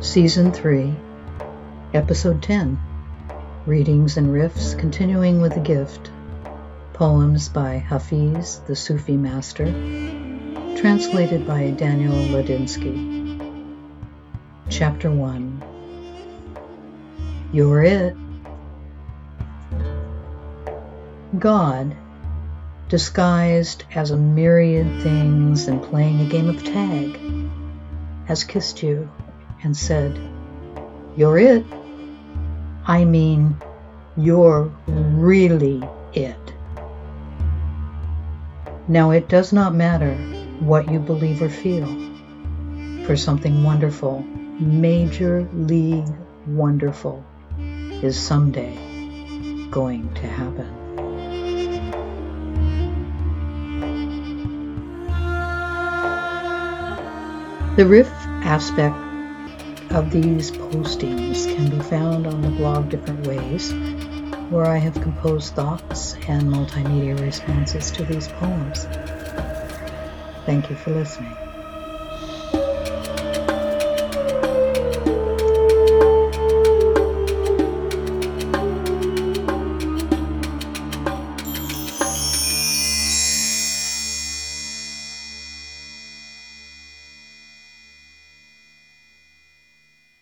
Season 3, Episode 10 Readings and Riffs Continuing with the Gift. Poems by Hafiz, the Sufi Master. Translated by Daniel Ladinsky. Chapter 1 You're It. God, disguised as a myriad things and playing a game of tag, has kissed you and said, You're it. I mean, you're really it. Now, it does not matter what you believe or feel, for something wonderful, major league wonderful, is someday going to happen. The riff aspect of these postings can be found on the blog Different Ways, where I have composed thoughts and multimedia responses to these poems. Thank you for listening.